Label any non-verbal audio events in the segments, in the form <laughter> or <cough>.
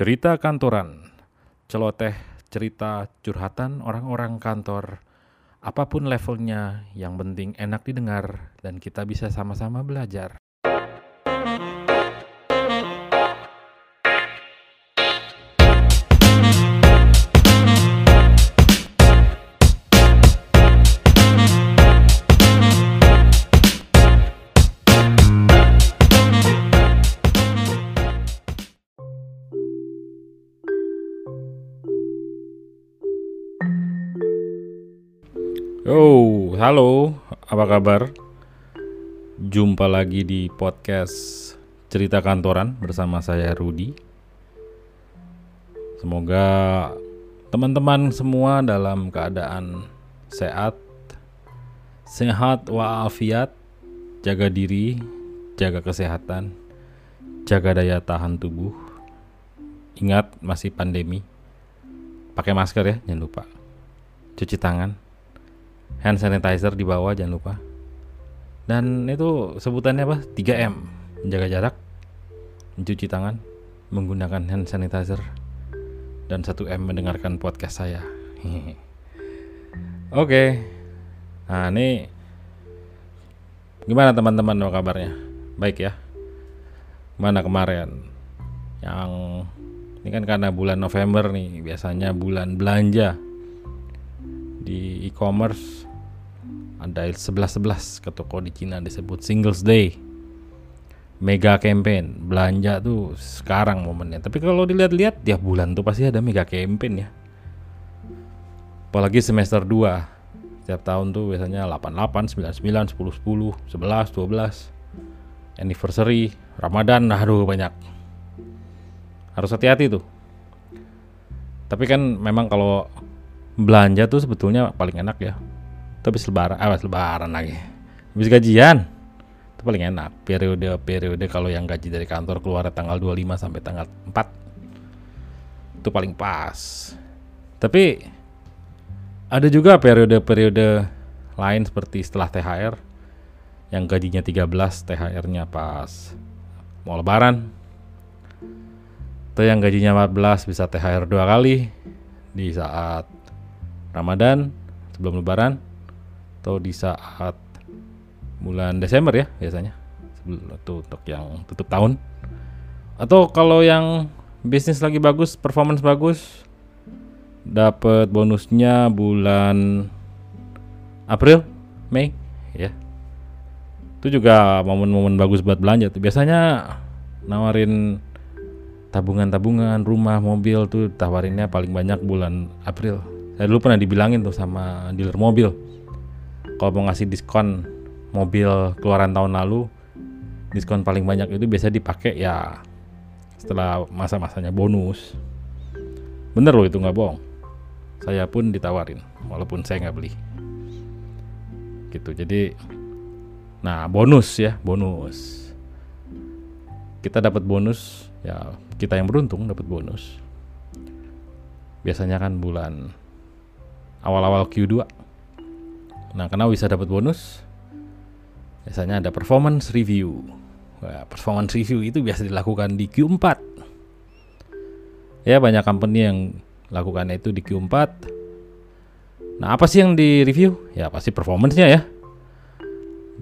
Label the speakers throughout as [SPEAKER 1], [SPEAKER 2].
[SPEAKER 1] Cerita kantoran, celoteh cerita curhatan orang-orang kantor, apa pun levelnya, yang penting enak didengar dan kita bisa sama-sama belajar. Halo, apa kabar? Jumpa lagi di podcast Cerita Kantoran bersama saya Rudi. Semoga teman-teman semua dalam keadaan sehat, sehat walafiat, jaga diri, jaga kesehatan, jaga daya tahan tubuh. Ingat masih pandemi. Pakai masker ya, jangan lupa. Cuci tangan hand sanitizer di bawah jangan lupa. Dan itu sebutannya apa? 3M menjaga jarak mencuci tangan menggunakan hand sanitizer dan 1M mendengarkan podcast saya. <laughs> Oke. Nah ini gimana teman-teman apa kabarnya? Baik ya? Mana kemarin? Yang ini kan karena bulan November nih biasanya bulan belanja di e-commerce. Ada 11-11 ke toko di Cina disebut Singles Day. Mega campaign. Belanja tuh sekarang momennya. Tapi kalau dilihat-lihat tiap bulan tuh pasti ada mega campaign ya. Apalagi semester 2 setiap tahun tuh biasanya 88, 99, 10, 10, 11, 12 anniversary, Ramadan, aduh banyak. Harus hati-hati tuh. Tapi kan memang kalau belanja tuh sebetulnya paling enak ya. Tapi lebaran ah lebaran lagi. Habis gajian itu paling enak. Periode periode kalau yang gaji dari kantor keluar tanggal 25 sampai tanggal 4 itu paling pas. Tapi ada juga periode-periode lain seperti setelah THR yang gajinya 13 THR-nya pas mau lebaran. Atau yang gajinya 14 bisa THR dua kali di saat Ramadan sebelum lebaran atau di saat bulan Desember ya biasanya. Itu untuk yang tutup tahun. Atau kalau yang bisnis lagi bagus performance bagus dapat bonusnya bulan April Mei ya. Itu juga momen-momen bagus buat belanja tuh. Biasanya nawarin tabungan-tabungan rumah mobil tuh tawarinnya paling banyak bulan April saya dulu pernah dibilangin tuh sama dealer mobil kalau mau ngasih diskon mobil keluaran tahun lalu diskon paling banyak itu biasa dipakai ya setelah masa-masanya bonus. Bener loh itu nggak bohong. Saya pun ditawarin walaupun saya nggak beli. Gitu jadi nah bonus ya bonus. Kita dapat bonus ya kita yang beruntung dapat bonus. Biasanya kan bulan awal-awal Q2 Nah, karena bisa dapat bonus, biasanya ada performance review. Nah, performance review itu biasa dilakukan di Q4. Ya, banyak company yang lakukannya itu di Q4. Nah, apa sih yang di review? Ya, pasti performance-nya ya.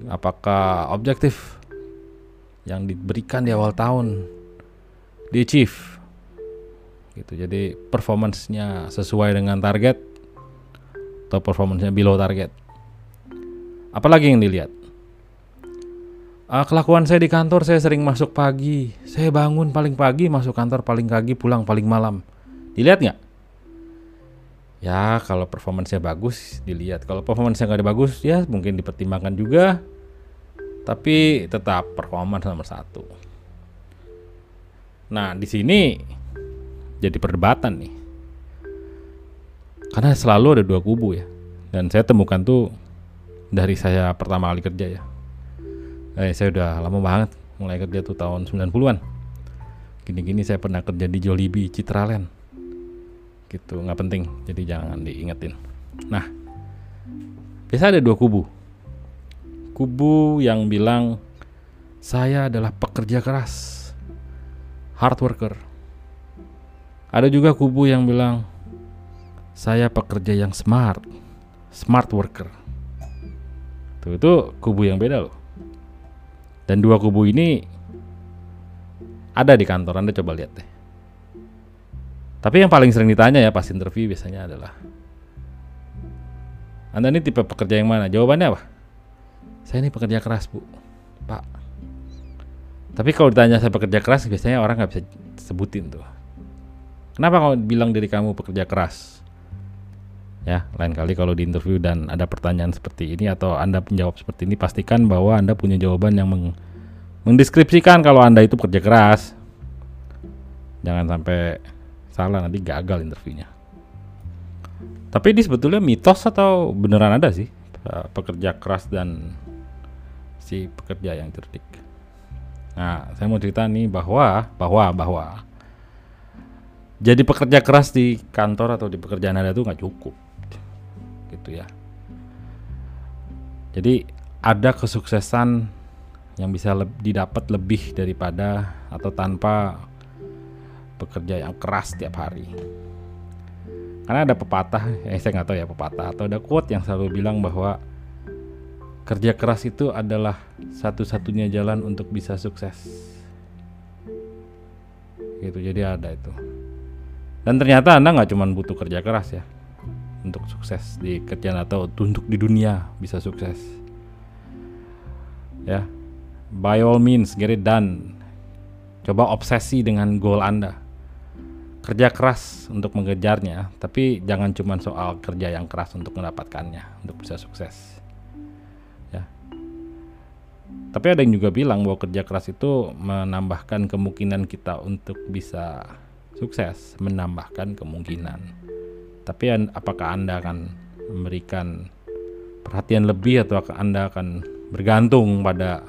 [SPEAKER 1] Apakah objektif yang diberikan di awal tahun di achieve? Gitu. Jadi, performance-nya sesuai dengan target atau performance-nya below target. Apalagi yang dilihat? Uh, kelakuan saya di kantor saya sering masuk pagi. Saya bangun paling pagi, masuk kantor paling pagi, pulang paling malam. Dilihat nggak? Ya kalau performanya bagus dilihat. Kalau performanya nggak bagus ya mungkin dipertimbangkan juga. Tapi tetap performance nomor satu. Nah di sini jadi perdebatan nih. Karena selalu ada dua kubu ya. Dan saya temukan tuh dari saya pertama kali kerja ya. Eh, saya udah lama banget mulai kerja tuh tahun 90-an. Gini-gini saya pernah kerja di Jollibee Citraland. Gitu, nggak penting. Jadi jangan diingetin. Nah, biasa ada dua kubu. Kubu yang bilang saya adalah pekerja keras, hard worker. Ada juga kubu yang bilang saya pekerja yang smart, smart worker. Tuh itu kubu yang beda loh. Dan dua kubu ini ada di kantor Anda coba lihat deh. Tapi yang paling sering ditanya ya pas interview biasanya adalah Anda ini tipe pekerja yang mana? Jawabannya apa? Saya ini pekerja keras bu, Pak. Tapi kalau ditanya saya pekerja keras biasanya orang nggak bisa sebutin tuh. Kenapa kalau bilang diri kamu pekerja keras? Ya, lain kali kalau di interview dan ada pertanyaan seperti ini atau Anda menjawab seperti ini, pastikan bahwa Anda punya jawaban yang meng mendeskripsikan kalau Anda itu kerja keras. Jangan sampai salah nanti gagal interviewnya. Tapi ini sebetulnya mitos atau beneran ada sih pekerja keras dan si pekerja yang cerdik. Nah, saya mau cerita nih bahwa bahwa bahwa jadi pekerja keras di kantor atau di pekerjaan Anda itu nggak cukup. Gitu ya. Jadi ada kesuksesan yang bisa le didapat lebih daripada atau tanpa bekerja yang keras setiap hari. Karena ada pepatah, eh saya nggak tahu ya pepatah atau ada quote yang selalu bilang bahwa kerja keras itu adalah satu-satunya jalan untuk bisa sukses. Gitu, jadi ada itu. Dan ternyata Anda nggak cuma butuh kerja keras ya untuk sukses di kerjaan atau untuk di dunia bisa sukses. Ya, by all means get it done. Coba obsesi dengan goal Anda kerja keras untuk mengejarnya, tapi jangan cuma soal kerja yang keras untuk mendapatkannya, untuk bisa sukses. Ya. Tapi ada yang juga bilang bahwa kerja keras itu menambahkan kemungkinan kita untuk bisa sukses, menambahkan kemungkinan. Tapi apakah Anda akan memberikan perhatian lebih atau Anda akan bergantung pada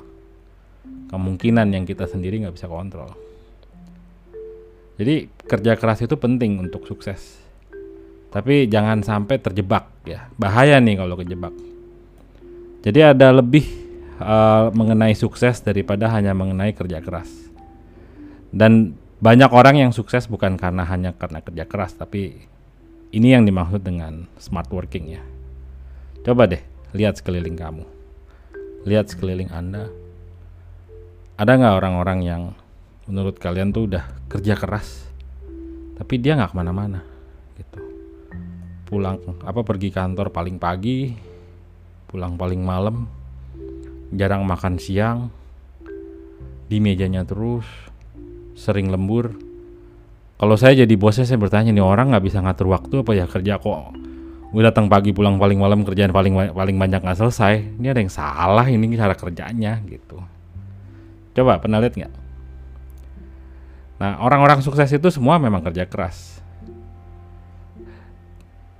[SPEAKER 1] kemungkinan yang kita sendiri nggak bisa kontrol? Jadi kerja keras itu penting untuk sukses. Tapi jangan sampai terjebak ya. Bahaya nih kalau kejebak. Jadi ada lebih uh, mengenai sukses daripada hanya mengenai kerja keras. Dan banyak orang yang sukses bukan karena hanya karena kerja keras, tapi ini yang dimaksud dengan smart working ya. Coba deh lihat sekeliling kamu. Lihat sekeliling Anda. Ada nggak orang-orang yang menurut kalian tuh udah kerja keras tapi dia nggak ke mana-mana gitu pulang apa pergi kantor paling pagi pulang paling malam jarang makan siang di mejanya terus sering lembur kalau saya jadi bosnya saya bertanya nih orang nggak bisa ngatur waktu apa ya kerja kok gue datang pagi pulang paling malam kerjaan paling paling banyak nggak selesai ini ada yang salah ini cara kerjanya gitu coba pernah lihat nggak Nah, orang-orang sukses itu semua memang kerja keras.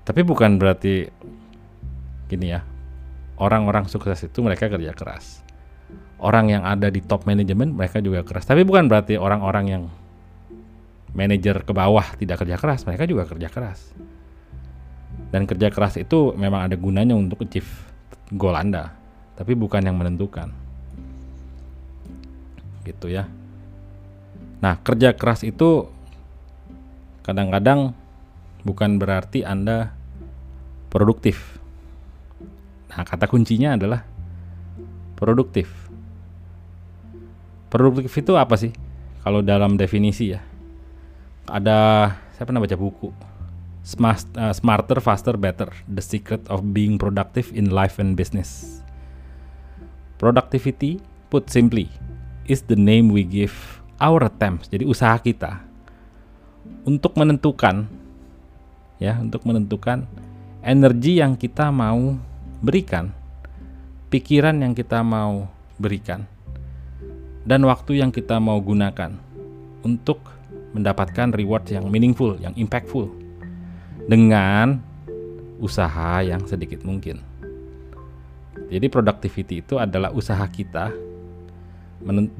[SPEAKER 1] Tapi bukan berarti gini ya. Orang-orang sukses itu mereka kerja keras. Orang yang ada di top manajemen mereka juga keras. Tapi bukan berarti orang-orang yang manajer ke bawah tidak kerja keras, mereka juga kerja keras. Dan kerja keras itu memang ada gunanya untuk achieve goal Anda, tapi bukan yang menentukan. Gitu ya. Nah, kerja keras itu kadang-kadang bukan berarti Anda produktif. Nah, kata kuncinya adalah produktif. Produktif itu apa sih? Kalau dalam definisi ya. Ada saya pernah baca buku Smart, uh, Smarter, Faster, Better: The Secret of Being Productive in Life and Business. Productivity, put simply, is the name we give our attempts, jadi usaha kita untuk menentukan ya, untuk menentukan energi yang kita mau berikan, pikiran yang kita mau berikan dan waktu yang kita mau gunakan untuk mendapatkan reward yang meaningful, yang impactful dengan usaha yang sedikit mungkin. Jadi productivity itu adalah usaha kita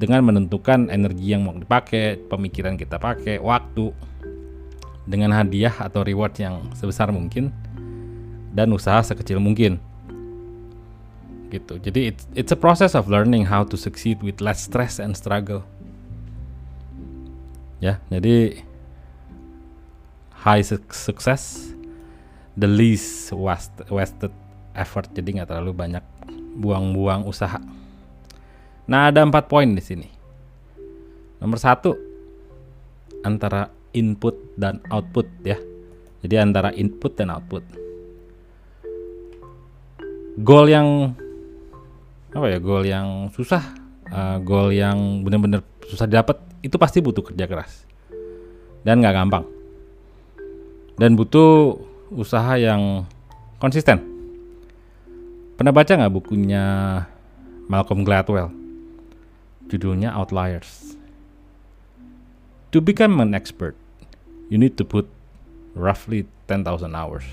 [SPEAKER 1] dengan menentukan energi yang mau dipakai, pemikiran kita pakai, waktu dengan hadiah atau reward yang sebesar mungkin dan usaha sekecil mungkin. Gitu. Jadi it's, it's a process of learning how to succeed with less stress and struggle. Ya, jadi high success the least wasted effort. Jadi nggak terlalu banyak buang-buang usaha. Nah ada empat poin di sini. Nomor satu antara input dan output ya. Jadi antara input dan output. Goal yang apa ya goal yang susah uh, goal yang benar-benar susah didapat itu pasti butuh kerja keras dan nggak gampang dan butuh usaha yang konsisten. Pernah baca nggak bukunya Malcolm Gladwell? Judulnya Outliers. To become an expert, you need to put roughly 10,000 hours.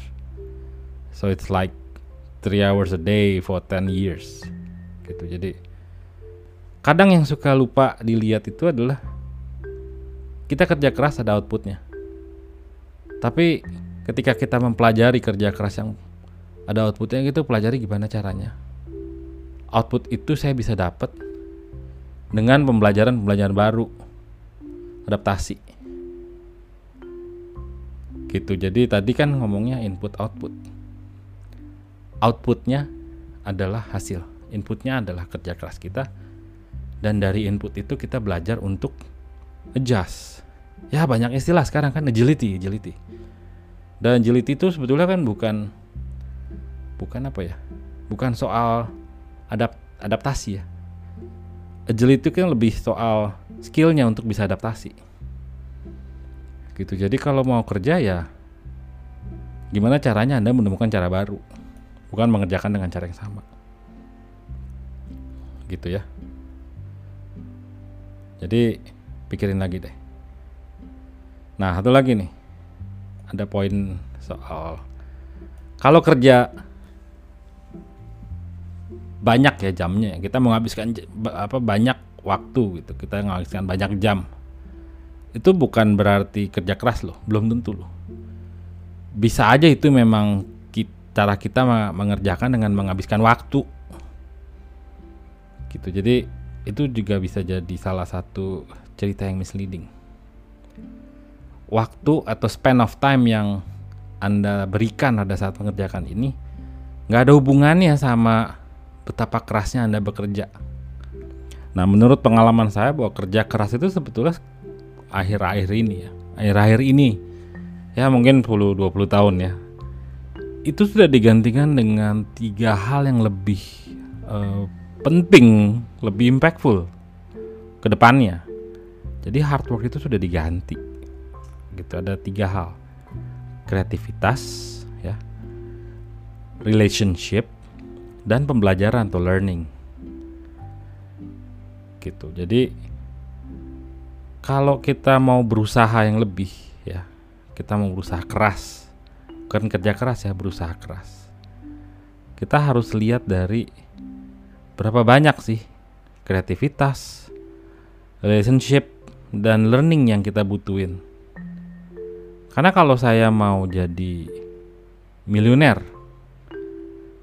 [SPEAKER 1] So it's like 3 hours a day for 10 years. Gitu. Jadi kadang yang suka lupa dilihat itu adalah kita kerja keras ada outputnya. Tapi ketika kita mempelajari kerja keras yang ada outputnya gitu pelajari gimana caranya. Output itu saya bisa dapat dengan pembelajaran pembelajaran baru adaptasi. Gitu. Jadi tadi kan ngomongnya input output outputnya adalah hasil. Inputnya adalah kerja keras kita. Dan dari input itu kita belajar untuk adjust ya banyak istilah sekarang kan agility agility dan agility itu sebetulnya kan bukan bukan apa ya? Bukan soal adapt adaptasi ya. Agility itu kan lebih soal skillnya untuk bisa adaptasi. Gitu. Jadi kalau mau kerja ya gimana caranya Anda menemukan cara baru, bukan mengerjakan dengan cara yang sama. Gitu ya. Jadi pikirin lagi deh. Nah, satu lagi nih. Ada poin soal kalau kerja banyak ya jamnya kita menghabiskan apa banyak waktu gitu kita menghabiskan banyak jam. Itu bukan berarti kerja keras loh belum tentu loh. Bisa aja itu memang cara kita mengerjakan dengan menghabiskan waktu. Gitu jadi itu juga bisa jadi salah satu cerita yang misleading waktu atau span of time yang Anda berikan pada saat mengerjakan ini nggak ada hubungannya sama betapa kerasnya Anda bekerja. Nah, menurut pengalaman saya bahwa kerja keras itu sebetulnya akhir-akhir ini ya. Akhir-akhir ini ya mungkin 10 20 tahun ya. Itu sudah digantikan dengan tiga hal yang lebih uh, penting, lebih impactful ke depannya. Jadi hard work itu sudah diganti. Gitu ada tiga hal. Kreativitas ya. Relationship dan pembelajaran atau learning. Gitu. Jadi kalau kita mau berusaha yang lebih ya kita mau berusaha keras bukan kerja keras ya berusaha keras. Kita harus lihat dari berapa banyak sih kreativitas relationship dan learning yang kita butuhin karena kalau saya mau jadi miliuner,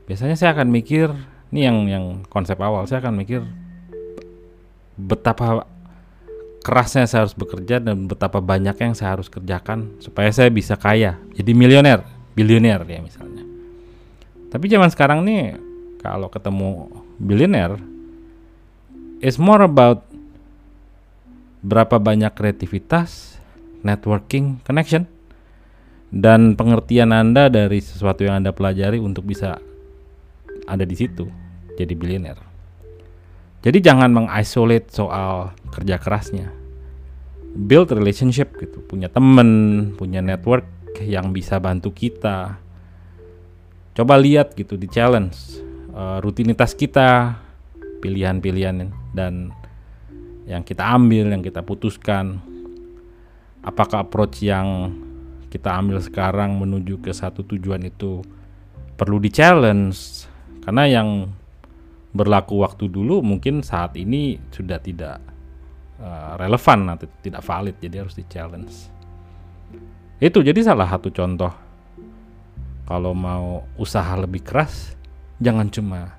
[SPEAKER 1] biasanya saya akan mikir, ini yang yang konsep awal, saya akan mikir betapa kerasnya saya harus bekerja dan betapa banyak yang saya harus kerjakan supaya saya bisa kaya, jadi miliuner, bilioner ya misalnya. Tapi zaman sekarang nih kalau ketemu bilioner, it's more about berapa banyak kreativitas, networking, connection dan pengertian Anda dari sesuatu yang Anda pelajari untuk bisa ada di situ jadi bilioner. Jadi jangan mengisolate soal kerja kerasnya. Build relationship gitu, punya temen, punya network yang bisa bantu kita. Coba lihat gitu di challenge uh, rutinitas kita, pilihan-pilihan dan yang kita ambil, yang kita putuskan. Apakah approach yang kita ambil sekarang menuju ke satu tujuan itu perlu di challenge karena yang berlaku waktu dulu mungkin saat ini sudah tidak uh, relevan atau tidak valid jadi harus di challenge itu jadi salah satu contoh. Kalau mau usaha lebih keras jangan cuma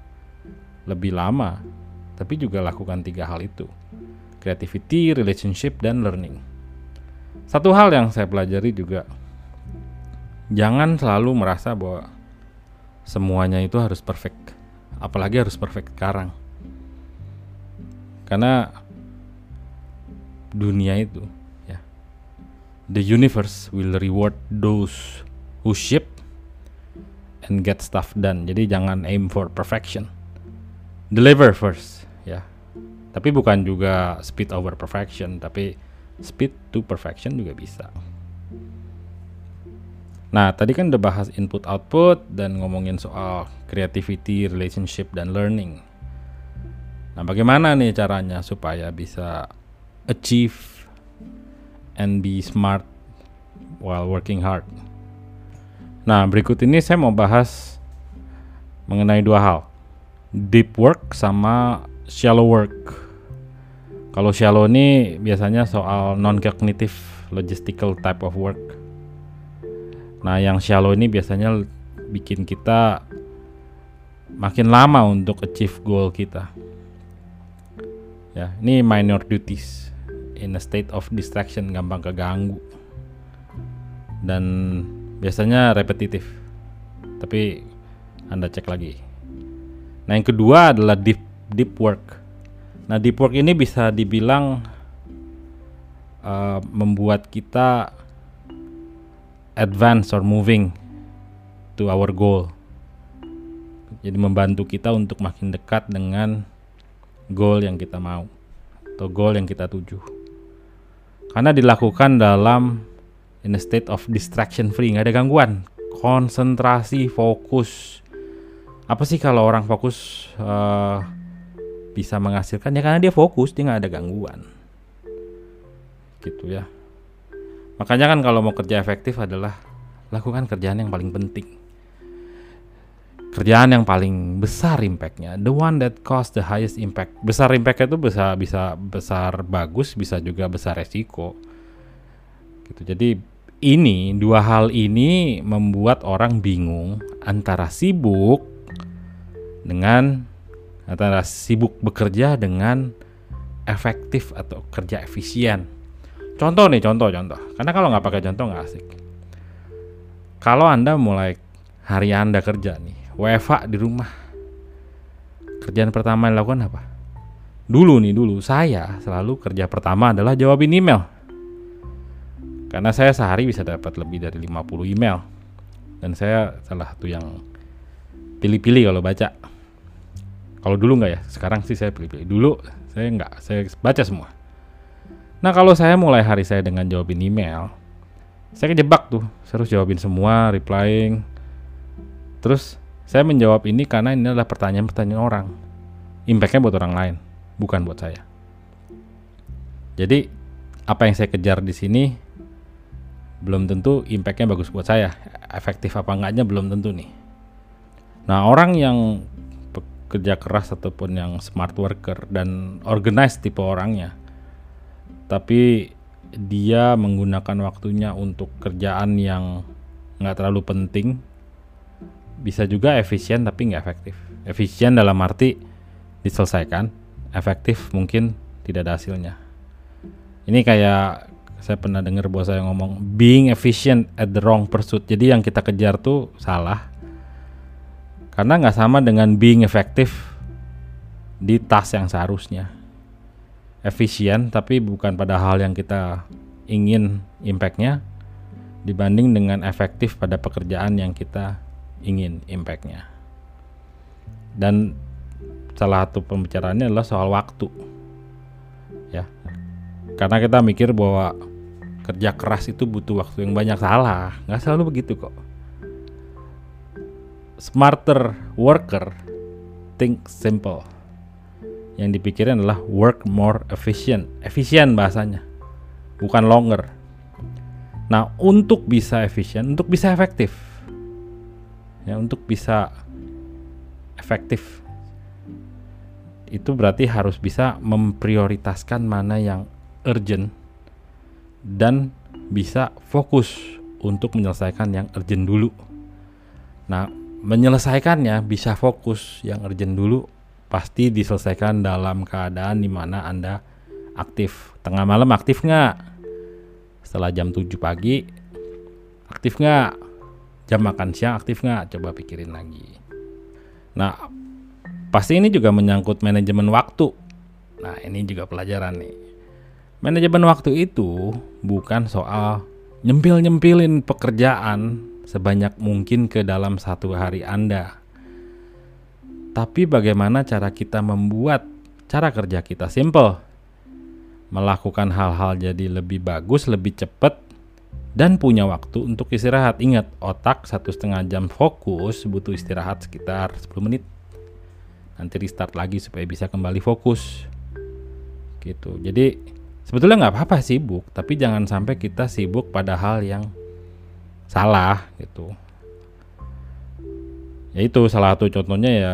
[SPEAKER 1] lebih lama tapi juga lakukan tiga hal itu creativity, relationship, dan learning. Satu hal yang saya pelajari juga jangan selalu merasa bahwa semuanya itu harus perfect apalagi harus perfect sekarang. Karena dunia itu ya the universe will reward those who ship and get stuff done. Jadi jangan aim for perfection. Deliver first tapi bukan juga speed over perfection tapi speed to perfection juga bisa Nah, tadi kan udah bahas input output dan ngomongin soal creativity, relationship dan learning. Nah, bagaimana nih caranya supaya bisa achieve and be smart while working hard? Nah, berikut ini saya mau bahas mengenai dua hal. Deep work sama shallow work. Kalau shallow ini biasanya soal non-cognitive logistical type of work Nah, yang shallow ini biasanya bikin kita makin lama untuk achieve goal kita. Ya, ini minor duties in a state of distraction gampang keganggu. Dan biasanya repetitif. Tapi Anda cek lagi. Nah, yang kedua adalah deep deep work. Nah, deep work ini bisa dibilang uh, membuat kita advance or moving to our goal. Jadi membantu kita untuk makin dekat dengan goal yang kita mau atau goal yang kita tuju. Karena dilakukan dalam in a state of distraction free, nggak ada gangguan, konsentrasi, fokus. Apa sih kalau orang fokus uh, bisa menghasilkan ya karena dia fokus, dia nggak ada gangguan. Gitu ya. Makanya kan kalau mau kerja efektif adalah lakukan kerjaan yang paling penting. Kerjaan yang paling besar impactnya, the one that cost the highest impact. Besar impact itu bisa bisa besar bagus, bisa juga besar resiko. Gitu. Jadi ini dua hal ini membuat orang bingung antara sibuk dengan antara sibuk bekerja dengan efektif atau kerja efisien. Contoh nih, contoh, contoh. Karena kalau nggak pakai contoh nggak asik. Kalau anda mulai hari anda kerja nih, WFA di rumah, kerjaan pertama yang dilakukan apa? Dulu nih dulu, saya selalu kerja pertama adalah jawabin email. Karena saya sehari bisa dapat lebih dari 50 email. Dan saya salah satu yang pilih-pilih kalau baca. Kalau dulu nggak ya, sekarang sih saya pilih-pilih. Dulu saya nggak, saya baca semua. Nah kalau saya mulai hari saya dengan jawabin email, saya kejebak tuh, saya harus jawabin semua, replying. Terus saya menjawab ini karena ini adalah pertanyaan-pertanyaan orang. Impactnya buat orang lain, bukan buat saya. Jadi apa yang saya kejar di sini belum tentu impactnya bagus buat saya. Efektif apa enggaknya belum tentu nih. Nah orang yang bekerja keras ataupun yang smart worker dan organized tipe orangnya. Tapi dia menggunakan waktunya untuk kerjaan yang nggak terlalu penting. Bisa juga efisien tapi nggak efektif. Efisien dalam arti diselesaikan efektif mungkin tidak ada hasilnya. Ini kayak saya pernah dengar bos saya ngomong being efficient at the wrong pursuit. Jadi yang kita kejar tuh salah karena nggak sama dengan being efektif di task yang seharusnya. Efisien tapi bukan pada hal yang kita ingin impactnya dibanding dengan efektif pada pekerjaan yang kita ingin impactnya. Dan salah satu pembicaraannya adalah soal waktu. Ya. Karena kita mikir bahwa kerja keras itu butuh waktu yang banyak. Salah nggak selalu begitu kok smarter worker think simple yang dipikirin adalah work more efficient. Efisien bahasanya. Bukan longer. Nah, untuk bisa efisien, untuk bisa efektif. Ya, untuk bisa efektif. Itu berarti harus bisa memprioritaskan mana yang urgent dan bisa fokus untuk menyelesaikan yang urgent dulu. Nah, menyelesaikannya bisa fokus yang urgent dulu pasti diselesaikan dalam keadaan di mana Anda aktif. Tengah malam aktif nggak? Setelah jam 7 pagi aktif nggak? jam makan siang aktif nggak? Coba pikirin lagi. Nah, pasti ini juga menyangkut manajemen waktu. Nah, ini juga pelajaran nih. Manajemen waktu itu bukan soal nyempil-nyempilin pekerjaan sebanyak mungkin ke dalam satu hari Anda. Tapi bagaimana cara kita membuat cara kerja kita simple? Melakukan hal-hal jadi lebih bagus, lebih cepat, dan punya waktu untuk istirahat. Ingat, otak satu setengah jam fokus butuh istirahat sekitar 10 menit. Nanti restart lagi supaya bisa kembali fokus. Gitu. Jadi sebetulnya nggak apa-apa sibuk, tapi jangan sampai kita sibuk pada hal yang salah gitu. Ya itu salah satu contohnya ya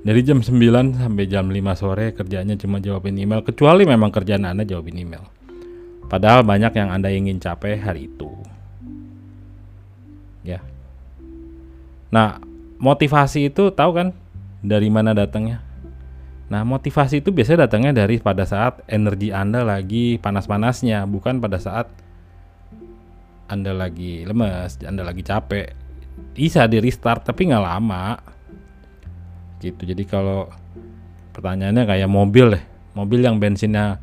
[SPEAKER 1] dari jam 9 sampai jam 5 sore kerjanya cuma jawabin email kecuali memang kerjaan Anda jawabin email. Padahal banyak yang Anda ingin capai hari itu. Ya. Nah, motivasi itu tahu kan dari mana datangnya? Nah, motivasi itu biasanya datangnya dari pada saat energi Anda lagi panas-panasnya, bukan pada saat Anda lagi lemes, Anda lagi capek. Bisa di restart tapi nggak lama. Gitu. Jadi kalau pertanyaannya kayak mobil deh, mobil yang bensinnya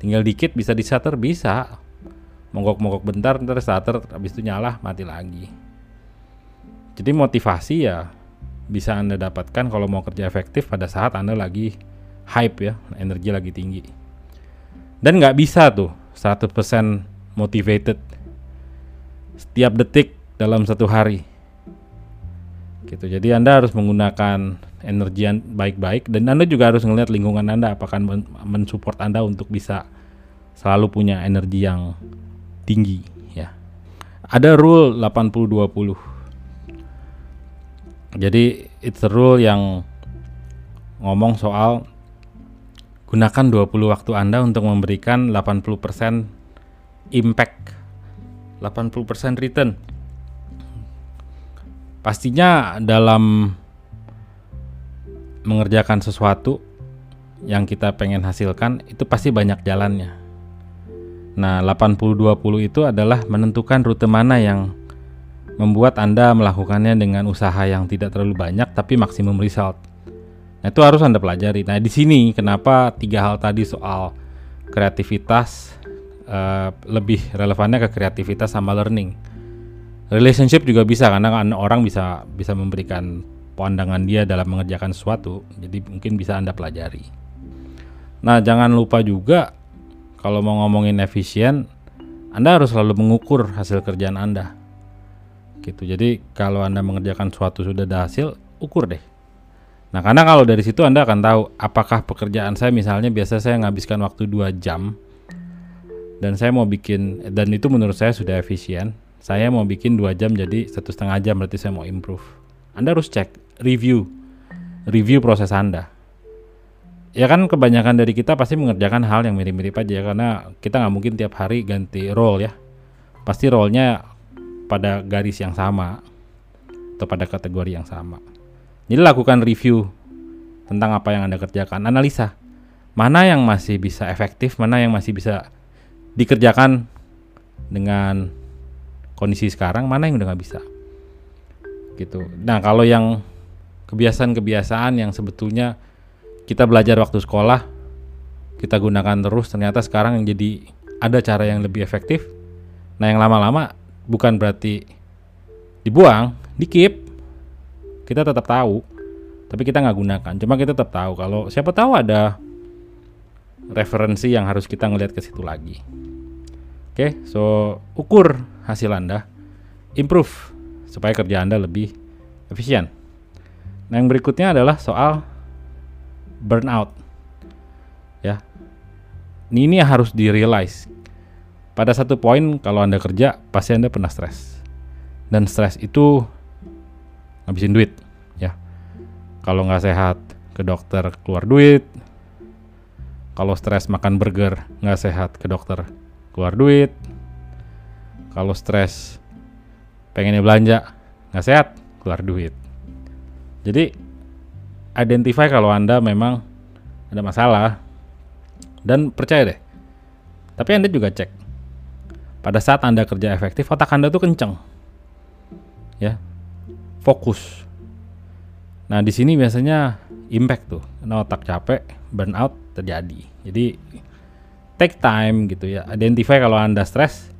[SPEAKER 1] tinggal dikit bisa di starter bisa monggok-monggok bentar ntar starter habis itu nyala mati lagi jadi motivasi ya bisa anda dapatkan kalau mau kerja efektif pada saat anda lagi hype ya energi lagi tinggi dan nggak bisa tuh 100% motivated setiap detik dalam satu hari gitu jadi anda harus menggunakan energi yang baik-baik dan Anda juga harus melihat lingkungan Anda apakah mensupport Anda untuk bisa selalu punya energi yang tinggi ya. Ada rule 80-20. Jadi it's a rule yang ngomong soal gunakan 20 waktu Anda untuk memberikan 80% impact 80% return. Pastinya dalam mengerjakan sesuatu yang kita pengen hasilkan itu pasti banyak jalannya. Nah, 80-20 itu adalah menentukan rute mana yang membuat Anda melakukannya dengan usaha yang tidak terlalu banyak tapi maksimum result. Nah, itu harus Anda pelajari. Nah, di sini kenapa tiga hal tadi soal kreativitas uh, lebih relevannya ke kreativitas sama learning. Relationship juga bisa karena kan orang bisa bisa memberikan pandangan dia dalam mengerjakan sesuatu. Jadi mungkin bisa Anda pelajari. Nah, jangan lupa juga kalau mau ngomongin efisien, Anda harus selalu mengukur hasil kerjaan Anda. Gitu. Jadi kalau Anda mengerjakan sesuatu sudah ada hasil, ukur deh. Nah, karena kalau dari situ Anda akan tahu apakah pekerjaan saya misalnya biasa saya menghabiskan waktu 2 jam dan saya mau bikin dan itu menurut saya sudah efisien. Saya mau bikin dua jam jadi satu setengah jam berarti saya mau improve. Anda harus cek review review proses Anda. Ya kan kebanyakan dari kita pasti mengerjakan hal yang mirip-mirip aja karena kita nggak mungkin tiap hari ganti role ya. Pasti role-nya pada garis yang sama atau pada kategori yang sama. Jadi lakukan review tentang apa yang Anda kerjakan, analisa mana yang masih bisa efektif, mana yang masih bisa dikerjakan dengan kondisi sekarang, mana yang udah nggak bisa. Gitu. Nah kalau yang kebiasaan-kebiasaan yang sebetulnya kita belajar waktu sekolah kita gunakan terus ternyata sekarang yang jadi ada cara yang lebih efektif nah yang lama-lama bukan berarti dibuang di keep kita tetap tahu tapi kita nggak gunakan cuma kita tetap tahu kalau siapa tahu ada referensi yang harus kita ngelihat ke situ lagi oke okay, so ukur hasil anda improve supaya kerja anda lebih efisien Nah, yang berikutnya adalah soal burnout. Ya. Ini, ini harus di-realize. Pada satu poin kalau Anda kerja, pasti Anda pernah stres. Dan stres itu ngabisin duit, ya. Kalau nggak sehat, ke dokter keluar duit. Kalau stres makan burger, nggak sehat, ke dokter keluar duit. Kalau stres pengennya belanja, nggak sehat, keluar duit jadi identify kalau Anda memang ada masalah dan percaya deh. Tapi Anda juga cek. Pada saat Anda kerja efektif, otak Anda tuh kenceng. Ya. fokus. Nah, di sini biasanya impact tuh, karena otak capek, burnout terjadi. Jadi take time gitu ya. Identify kalau Anda stres,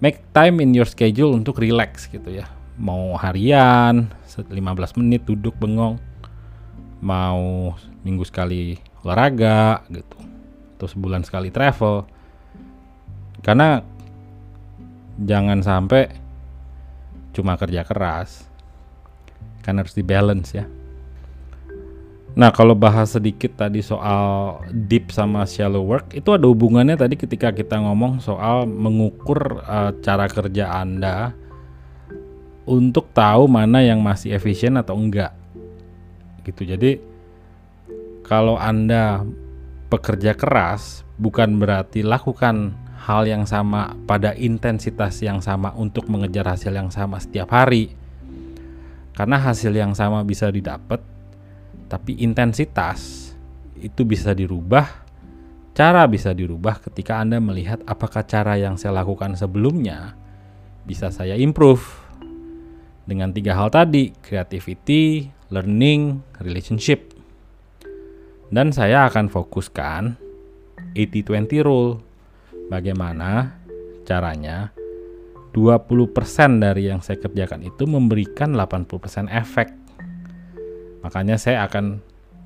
[SPEAKER 1] make time in your schedule untuk relax gitu ya. Mau harian, 15 menit duduk bengong, mau minggu sekali olahraga gitu, atau sebulan sekali travel. Karena jangan sampai cuma kerja keras, kan harus di balance ya. Nah, kalau bahas sedikit tadi soal deep sama shallow work, itu ada hubungannya tadi ketika kita ngomong soal mengukur uh, cara kerja Anda untuk tahu mana yang masih efisien atau enggak. Gitu. Jadi kalau Anda pekerja keras bukan berarti lakukan hal yang sama pada intensitas yang sama untuk mengejar hasil yang sama setiap hari. Karena hasil yang sama bisa didapat tapi intensitas itu bisa dirubah. Cara bisa dirubah ketika Anda melihat apakah cara yang saya lakukan sebelumnya bisa saya improve dengan tiga hal tadi: creativity, learning, relationship. Dan saya akan fokuskan 80-20 rule. Bagaimana caranya 20% dari yang saya kerjakan itu memberikan 80% efek Makanya saya akan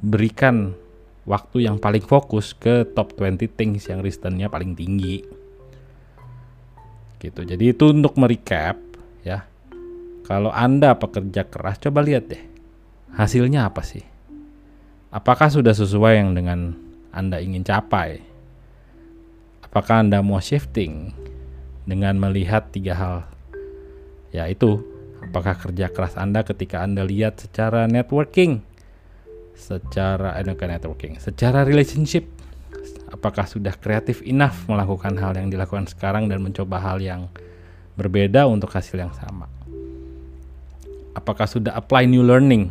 [SPEAKER 1] berikan waktu yang paling fokus ke top 20 things yang returnnya paling tinggi. Gitu. Jadi itu untuk merecap ya. Kalau Anda pekerja keras coba lihat deh. Hasilnya apa sih? Apakah sudah sesuai yang dengan Anda ingin capai? Apakah Anda mau shifting dengan melihat tiga hal? Ya itu Apakah kerja keras Anda ketika Anda lihat secara networking, secara eh, networking, secara relationship, apakah sudah kreatif enough melakukan hal yang dilakukan sekarang dan mencoba hal yang berbeda untuk hasil yang sama? Apakah sudah apply new learning?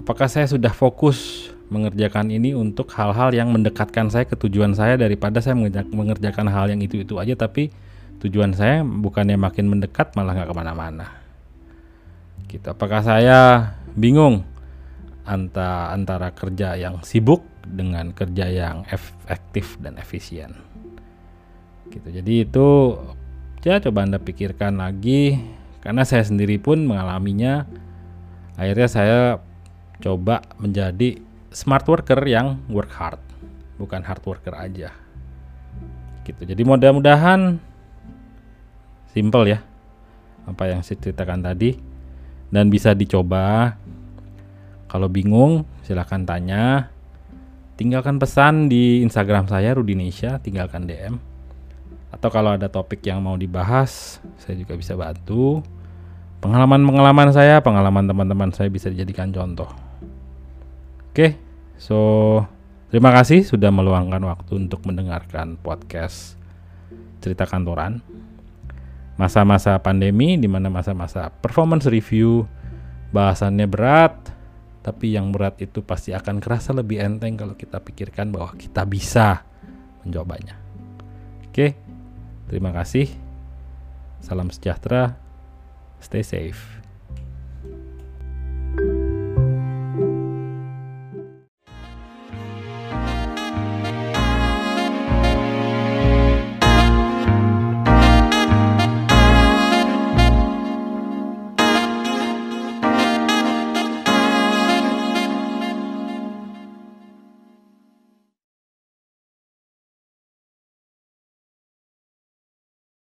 [SPEAKER 1] Apakah saya sudah fokus mengerjakan ini untuk hal-hal yang mendekatkan saya ke tujuan saya daripada saya mengerjakan hal yang itu-itu aja tapi tujuan saya bukannya makin mendekat malah nggak ke mana-mana. Gitu. Apakah saya bingung antara antara kerja yang sibuk dengan kerja yang efektif dan efisien? Gitu. Jadi itu ya coba anda pikirkan lagi. Karena saya sendiri pun mengalaminya akhirnya saya coba menjadi smart worker yang work hard bukan hard worker aja. Gitu. Jadi mudah-mudahan simple ya apa yang saya ceritakan tadi. Dan bisa dicoba. Kalau bingung silahkan tanya. Tinggalkan pesan di Instagram saya Rudinesha tinggalkan DM atau kalau ada topik yang mau dibahas saya juga bisa bantu. Pengalaman-pengalaman saya pengalaman teman-teman saya bisa dijadikan contoh. Oke so terima kasih sudah meluangkan waktu untuk mendengarkan podcast cerita kantoran masa-masa pandemi di mana masa-masa performance review bahasannya berat tapi yang berat itu pasti akan kerasa lebih enteng kalau kita pikirkan bahwa kita bisa menjawabnya. Oke, terima kasih. Salam sejahtera. Stay safe.